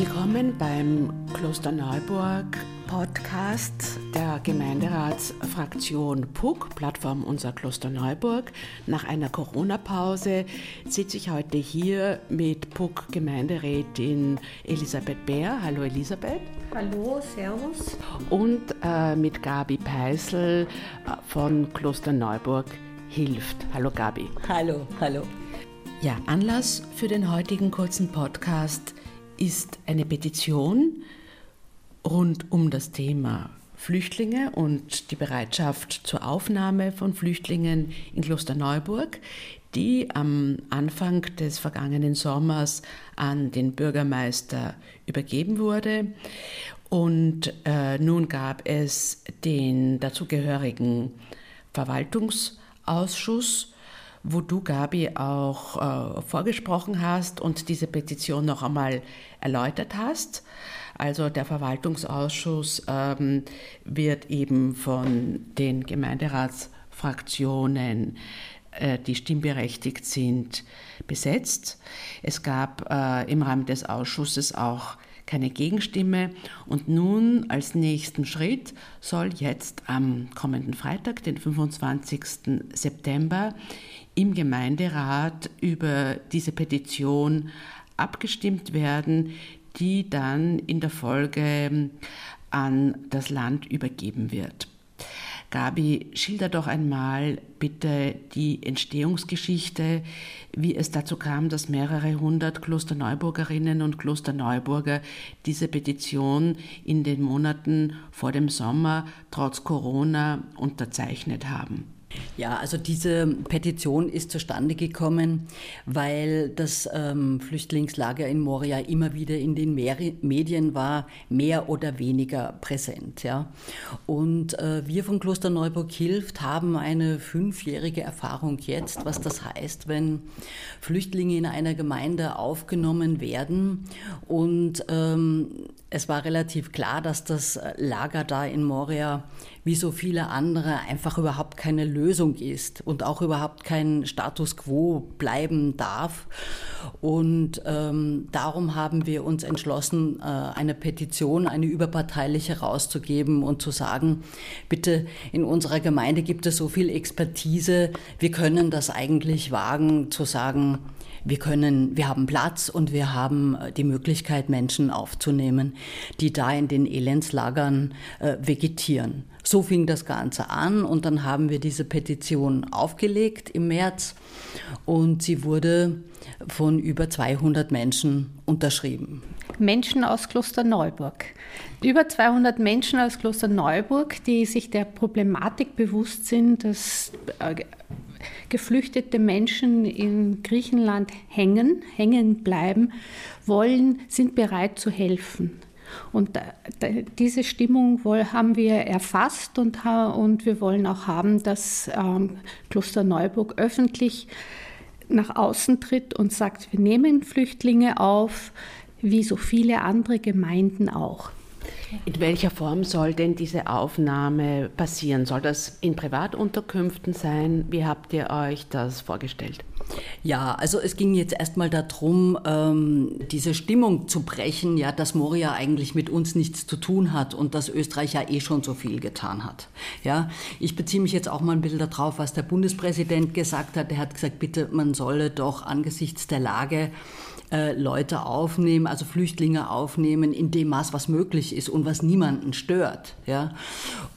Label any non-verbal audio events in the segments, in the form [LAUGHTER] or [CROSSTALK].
Willkommen beim Kloster Neuburg Podcast der Gemeinderatsfraktion PUC, Plattform Unser Kloster Neuburg. Nach einer Corona-Pause sitze ich heute hier mit PUC Gemeinderätin Elisabeth Bär. Hallo Elisabeth. Hallo, Servus. Und äh, mit Gabi Peißel äh, von Kloster Neuburg hilft. Hallo Gabi. Hallo, hallo. Ja, Anlass für den heutigen kurzen Podcast ist eine Petition rund um das Thema Flüchtlinge und die Bereitschaft zur Aufnahme von Flüchtlingen in Klosterneuburg, die am Anfang des vergangenen Sommers an den Bürgermeister übergeben wurde. Und äh, nun gab es den dazugehörigen Verwaltungsausschuss, wo du, Gabi, auch äh, vorgesprochen hast und diese Petition noch einmal erläutert hast. Also der Verwaltungsausschuss ähm, wird eben von den Gemeinderatsfraktionen, äh, die stimmberechtigt sind, besetzt. Es gab äh, im Rahmen des Ausschusses auch keine Gegenstimme. Und nun als nächsten Schritt soll jetzt am kommenden Freitag, den 25. September, im Gemeinderat über diese Petition abgestimmt werden, die dann in der Folge ähm, an das Land übergeben wird. Gabi, schilder doch einmal bitte die Entstehungsgeschichte, wie es dazu kam, dass mehrere hundert Klosterneuburgerinnen und Klosterneuburger diese Petition in den Monaten vor dem Sommer trotz Corona unterzeichnet haben. Ja, also diese Petition ist zustande gekommen, weil das ähm, Flüchtlingslager in Moria immer wieder in den Medien war, mehr oder weniger präsent. Ja. Und äh, wir von Kloster Neuburg Hilft haben eine fünfjährige Erfahrung jetzt, was das heißt, wenn Flüchtlinge in einer Gemeinde aufgenommen werden. Und ähm, es war relativ klar, dass das Lager da in Moria wie so viele andere einfach überhaupt keine Lösung ist und auch überhaupt kein Status quo bleiben darf. Und ähm, darum haben wir uns entschlossen, äh, eine Petition, eine überparteiliche rauszugeben und zu sagen, bitte, in unserer Gemeinde gibt es so viel Expertise, wir können das eigentlich wagen zu sagen, wir können, wir haben Platz und wir haben äh, die Möglichkeit, Menschen aufzunehmen, die da in den Elendslagern äh, vegetieren. So fing das Ganze an und dann haben wir diese Petition aufgelegt im März und sie wurde von über 200 Menschen unterschrieben. Menschen aus Klosterneuburg. Über 200 Menschen aus Klosterneuburg, die sich der Problematik bewusst sind, dass äh, geflüchtete Menschen in Griechenland hängen, hängen bleiben wollen, sind bereit zu helfen. Und diese Stimmung haben wir erfasst und, und wir wollen auch haben, dass ähm, Kloster Neuburg öffentlich nach außen tritt und sagt, wir nehmen Flüchtlinge auf, wie so viele andere Gemeinden auch. In welcher Form soll denn diese Aufnahme passieren? Soll das in Privatunterkünften sein? Wie habt ihr euch das vorgestellt? Ja, also es ging jetzt erstmal darum, ähm, diese Stimmung zu brechen, ja, dass Moria eigentlich mit uns nichts zu tun hat und dass Österreich ja eh schon so viel getan hat. Ja, ich beziehe mich jetzt auch mal ein bisschen darauf, was der Bundespräsident gesagt hat. Er hat gesagt, bitte, man solle doch angesichts der Lage äh, Leute aufnehmen, also Flüchtlinge aufnehmen, in dem Maß, was möglich ist und was niemanden stört. Ja?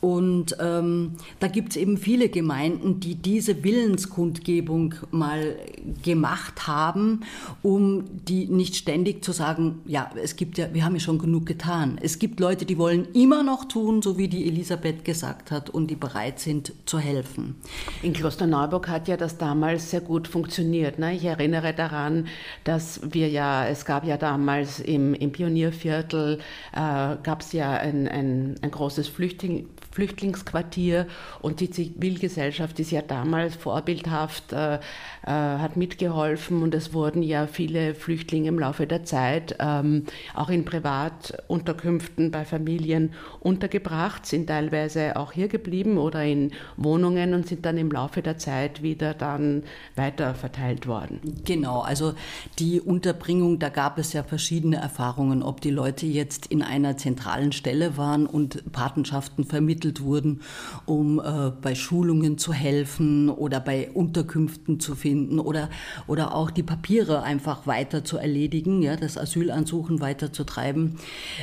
Und ähm, da gibt es eben viele Gemeinden, die diese Willenskundgebung mal gemacht haben, um die nicht ständig zu sagen, ja, es gibt ja, wir haben ja schon genug getan. Es gibt Leute, die wollen immer noch tun, so wie die Elisabeth gesagt hat, und die bereit sind zu helfen. In Klosterneuburg hat ja das damals sehr gut funktioniert. Ne? Ich erinnere daran, dass wir ja, es gab ja damals im, im Pionierviertel, äh, gab es ja ein, ein, ein großes Flüchtling, Flüchtlingsquartier und die Zivilgesellschaft ist ja damals vorbildhaft, äh, äh, hat mitgeholfen und es wurden ja viele Flüchtlinge im Laufe der Zeit ähm, auch in Privatunterkünften bei Familien untergebracht, sind teilweise auch hier geblieben oder in Wohnungen und sind dann im Laufe der Zeit wieder dann weiter verteilt worden. Genau, also die Unterbringung, da gab es ja verschiedene Erfahrungen, ob die Leute jetzt in einer zentralen Stelle waren und Patenschaften vermittelt wurden, um äh, bei Schulungen zu helfen oder bei Unterkünften zu finden oder, oder auch die Papiere einfach weiter zu erledigen, ja, das Asylansuchen weiterzutreiben.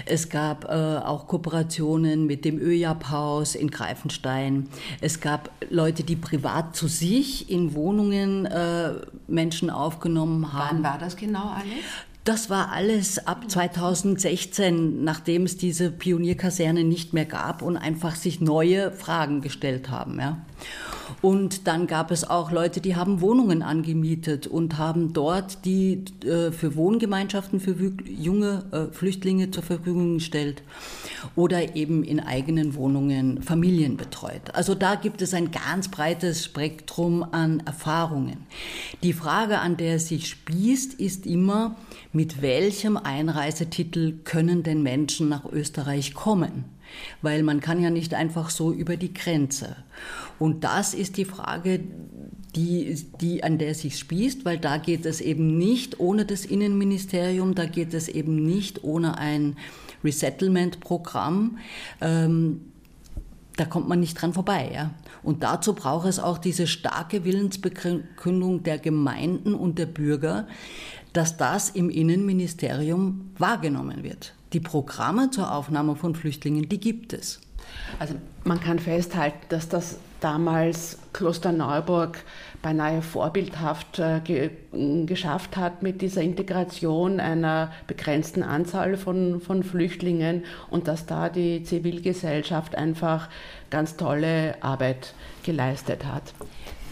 Es gab äh, auch Kooperationen mit dem ÖJAP-Haus in Greifenstein. Es gab Leute, die privat zu sich in Wohnungen äh, Menschen aufgenommen haben. Wann war das genau alles? Das war alles ab 2016, nachdem es diese Pionierkaserne nicht mehr gab und einfach sich neue Fragen gestellt haben. Ja. Und dann gab es auch Leute, die haben Wohnungen angemietet und haben dort die äh, für Wohngemeinschaften für junge äh, Flüchtlinge zur Verfügung gestellt oder eben in eigenen Wohnungen Familien betreut. Also da gibt es ein ganz breites Spektrum an Erfahrungen. Die Frage, an der es sich spießt, ist immer, mit welchem Einreisetitel können denn Menschen nach Österreich kommen? Weil man kann ja nicht einfach so über die Grenze. Und das ist die Frage, die, die, an der sich spießt, weil da geht es eben nicht ohne das Innenministerium, da geht es eben nicht ohne ein Resettlement-Programm. Ähm, da kommt man nicht dran vorbei. Ja? Und dazu braucht es auch diese starke Willensbekundung der Gemeinden und der Bürger, dass das im Innenministerium wahrgenommen wird. Die Programme zur Aufnahme von Flüchtlingen, die gibt es. Also man kann festhalten, dass das damals Kloster Neuburg beinahe vorbildhaft äh, ge geschafft hat mit dieser Integration einer begrenzten Anzahl von, von Flüchtlingen und dass da die Zivilgesellschaft einfach ganz tolle Arbeit geleistet hat.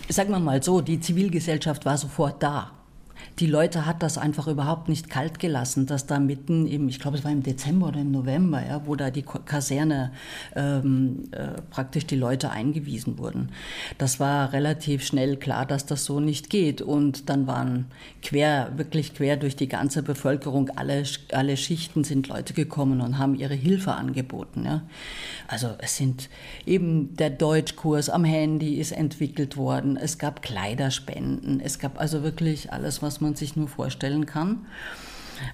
Sagen wir mal so, die Zivilgesellschaft war sofort da die Leute hat das einfach überhaupt nicht kalt gelassen, dass da mitten im, ich glaube es war im Dezember oder im November, ja, wo da die Kaserne ähm, äh, praktisch die Leute eingewiesen wurden. Das war relativ schnell klar, dass das so nicht geht. Und dann waren quer, wirklich quer durch die ganze Bevölkerung, alle, alle Schichten sind Leute gekommen und haben ihre Hilfe angeboten. Ja. Also es sind eben der Deutschkurs am Handy ist entwickelt worden, es gab Kleiderspenden, es gab also wirklich alles, was man man sich nur vorstellen kann.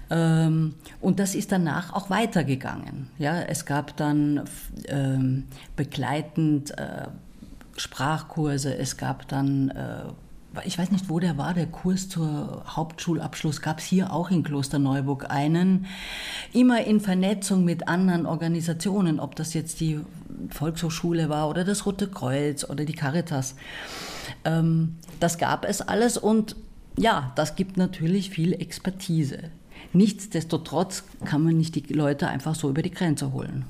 Ähm, und das ist danach auch weitergegangen. Ja, es gab dann ähm, begleitend äh, Sprachkurse, es gab dann, äh, ich weiß nicht, wo der war, der Kurs zur Hauptschulabschluss gab es hier auch in Klosterneuburg einen, immer in Vernetzung mit anderen Organisationen, ob das jetzt die Volkshochschule war oder das Rote Kreuz oder die Caritas. Ähm, das gab es alles und ja, das gibt natürlich viel Expertise. Nichtsdestotrotz kann man nicht die Leute einfach so über die Grenze holen.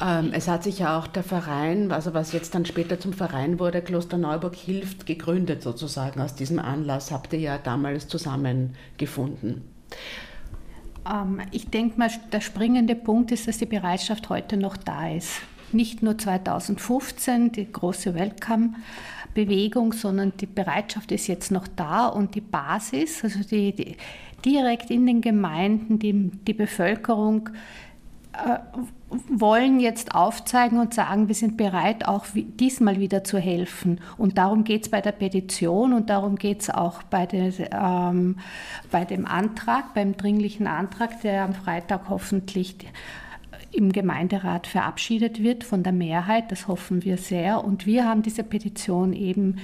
Ähm, es hat sich ja auch der Verein, also was jetzt dann später zum Verein wurde, Kloster Neuburg hilft, gegründet sozusagen. Aus diesem Anlass habt ihr ja damals zusammengefunden. Ähm, ich denke mal, der springende Punkt ist, dass die Bereitschaft heute noch da ist. Nicht nur 2015, die große Welcome, Bewegung, sondern die Bereitschaft ist jetzt noch da und die Basis, also die, die direkt in den Gemeinden, die, die Bevölkerung äh, wollen jetzt aufzeigen und sagen, wir sind bereit, auch diesmal wieder zu helfen. Und darum geht es bei der Petition und darum geht es auch bei, der, ähm, bei dem Antrag, beim dringlichen Antrag, der am Freitag hoffentlich im Gemeinderat verabschiedet wird von der Mehrheit. Das hoffen wir sehr. Und wir haben diese Petition eben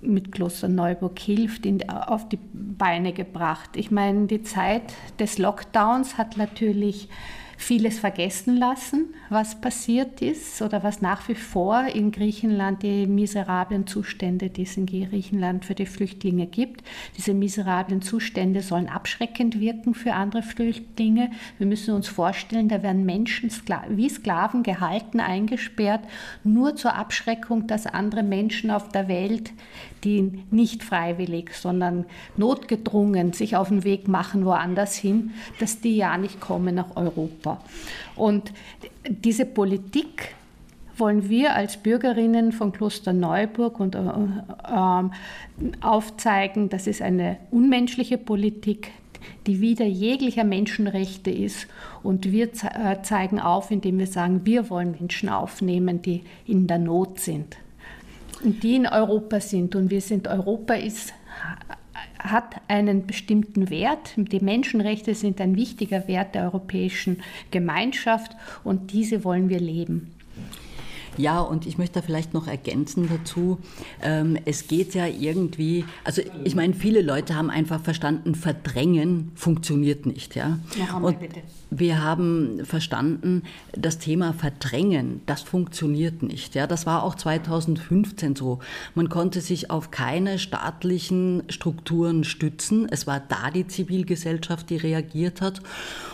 mit Kloster Neuburg hilft, in, auf die Beine gebracht. Ich meine, die Zeit des Lockdowns hat natürlich vieles vergessen lassen, was passiert ist oder was nach wie vor in Griechenland die miserablen Zustände, die es in Griechenland für die Flüchtlinge gibt. Diese miserablen Zustände sollen abschreckend wirken für andere Flüchtlinge. Wir müssen uns vorstellen, da werden Menschen wie Sklaven gehalten, eingesperrt, nur zur Abschreckung, dass andere Menschen auf der Welt die nicht freiwillig, sondern notgedrungen sich auf den Weg machen woanders hin, dass die ja nicht kommen nach Europa. Und diese Politik wollen wir als Bürgerinnen von Kloster Neuburg und, äh, äh, aufzeigen, das ist eine unmenschliche Politik, die wieder jeglicher Menschenrechte ist. Und wir äh, zeigen auf, indem wir sagen, wir wollen Menschen aufnehmen, die in der Not sind und die in Europa sind. Und wir sind, Europa ist, hat einen bestimmten Wert. Die Menschenrechte sind ein wichtiger Wert der europäischen Gemeinschaft und diese wollen wir leben. Ja, und ich möchte da vielleicht noch ergänzen dazu. Ähm, es geht ja irgendwie, also ich meine, viele Leute haben einfach verstanden, verdrängen funktioniert nicht. Ja? ja und bitte. wir haben verstanden, das Thema Verdrängen, das funktioniert nicht. Ja? Das war auch 2015 so. Man konnte sich auf keine staatlichen Strukturen stützen. Es war da die Zivilgesellschaft, die reagiert hat.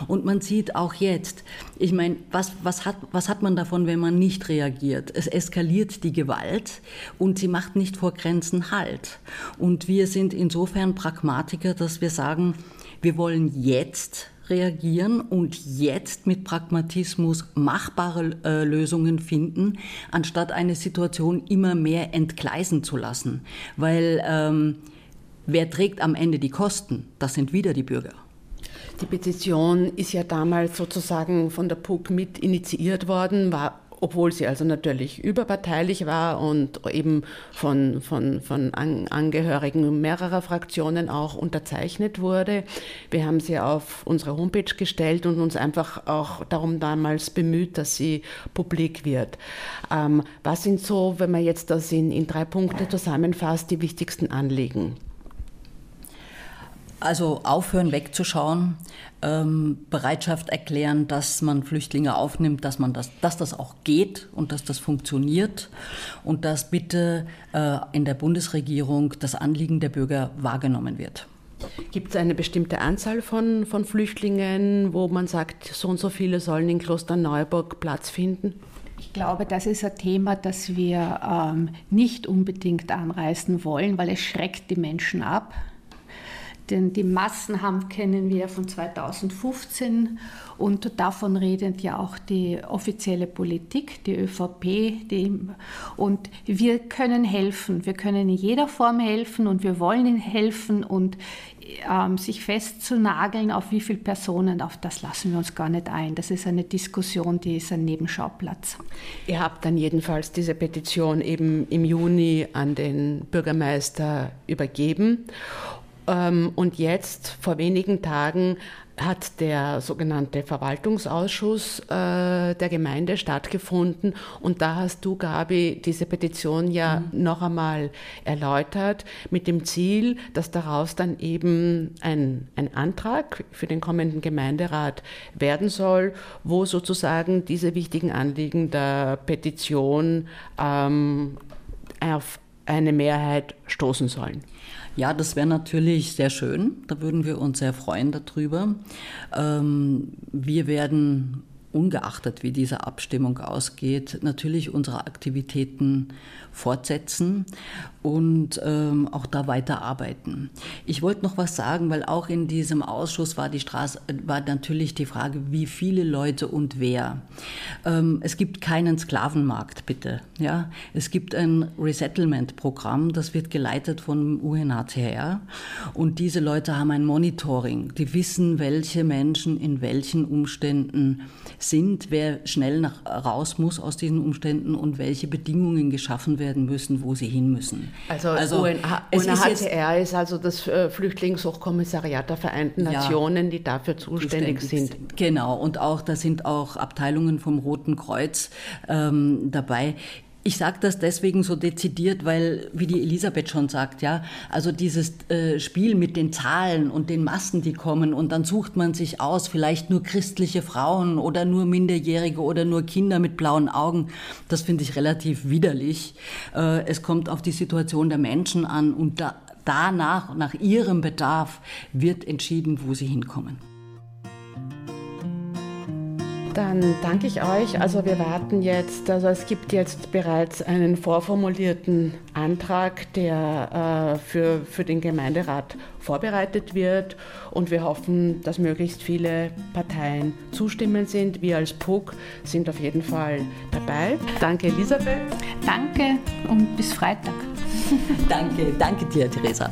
Und man sieht auch jetzt, ich meine, was, was, hat, was hat man davon, wenn man nicht reagiert? Eskaliert. Es eskaliert die Gewalt und sie macht nicht vor Grenzen Halt. Und wir sind insofern Pragmatiker, dass wir sagen, wir wollen jetzt reagieren und jetzt mit Pragmatismus machbare äh, Lösungen finden, anstatt eine Situation immer mehr entgleisen zu lassen. Weil ähm, wer trägt am Ende die Kosten? Das sind wieder die Bürger. Die Petition ist ja damals sozusagen von der PUC mit initiiert worden, war obwohl sie also natürlich überparteilich war und eben von, von, von Angehörigen mehrerer Fraktionen auch unterzeichnet wurde. Wir haben sie auf unsere Homepage gestellt und uns einfach auch darum damals bemüht, dass sie publik wird. Ähm, was sind so, wenn man jetzt das in, in drei Punkte zusammenfasst, die wichtigsten Anliegen? Also aufhören wegzuschauen, ähm, Bereitschaft erklären, dass man Flüchtlinge aufnimmt, dass, man das, dass das auch geht und dass das funktioniert und dass bitte äh, in der Bundesregierung das Anliegen der Bürger wahrgenommen wird. Gibt es eine bestimmte Anzahl von, von Flüchtlingen, wo man sagt, so und so viele sollen in Klosterneuburg Platz finden? Ich glaube, das ist ein Thema, das wir ähm, nicht unbedingt anreißen wollen, weil es schreckt die Menschen ab. Denn die Massen haben, kennen wir von 2015 und davon redet ja auch die offizielle Politik, die ÖVP. Die, und wir können helfen, wir können in jeder Form helfen und wir wollen ihnen helfen und ähm, sich festzunageln, auf wie viele Personen, auf das lassen wir uns gar nicht ein. Das ist eine Diskussion, die ist ein Nebenschauplatz. Ihr habt dann jedenfalls diese Petition eben im Juni an den Bürgermeister übergeben. Ähm, und jetzt, vor wenigen Tagen, hat der sogenannte Verwaltungsausschuss äh, der Gemeinde stattgefunden. Und da hast du, Gabi, diese Petition ja mhm. noch einmal erläutert, mit dem Ziel, dass daraus dann eben ein, ein Antrag für den kommenden Gemeinderat werden soll, wo sozusagen diese wichtigen Anliegen der Petition ähm, auf eine Mehrheit stoßen sollen. Ja, das wäre natürlich sehr schön. Da würden wir uns sehr freuen darüber. Ähm, wir werden ungeachtet wie diese Abstimmung ausgeht, natürlich unsere Aktivitäten fortsetzen und ähm, auch da weiterarbeiten. Ich wollte noch was sagen, weil auch in diesem Ausschuss war die Straße, war natürlich die Frage, wie viele Leute und wer. Ähm, es gibt keinen Sklavenmarkt, bitte. Ja, es gibt ein Resettlement-Programm, das wird geleitet vom UNHCR und diese Leute haben ein Monitoring. Die wissen, welche Menschen in welchen Umständen sind, wer schnell nach, raus muss aus diesen Umständen und welche Bedingungen geschaffen werden müssen, wo sie hin müssen. Also, also UNHCR ist, ist, also das äh, Flüchtlingshochkommissariat der Vereinten Nationen, ja, die dafür zuständig, zuständig, sind. Genau, und auch da sind auch Abteilungen vom Roten Kreuz ähm, dabei. Ich sage das deswegen so dezidiert, weil, wie die Elisabeth schon sagt, ja, also dieses äh, Spiel mit den Zahlen und den Massen, die kommen, und dann sucht man sich aus, vielleicht nur christliche Frauen oder nur Minderjährige oder nur Kinder mit blauen Augen, das finde ich relativ widerlich. Äh, es kommt auf die Situation der Menschen an und da, danach, nach ihrem Bedarf, wird entschieden, wo sie hinkommen. Dann danke ich euch. Also wir warten jetzt, also es gibt jetzt bereits einen vorformulierten Antrag, der äh, für, für den Gemeinderat vorbereitet wird und wir hoffen, dass möglichst viele Parteien zustimmend sind. Wir als PUC sind auf jeden Fall dabei. Danke Elisabeth. Danke und bis Freitag. [LAUGHS] danke, danke dir, Theresa.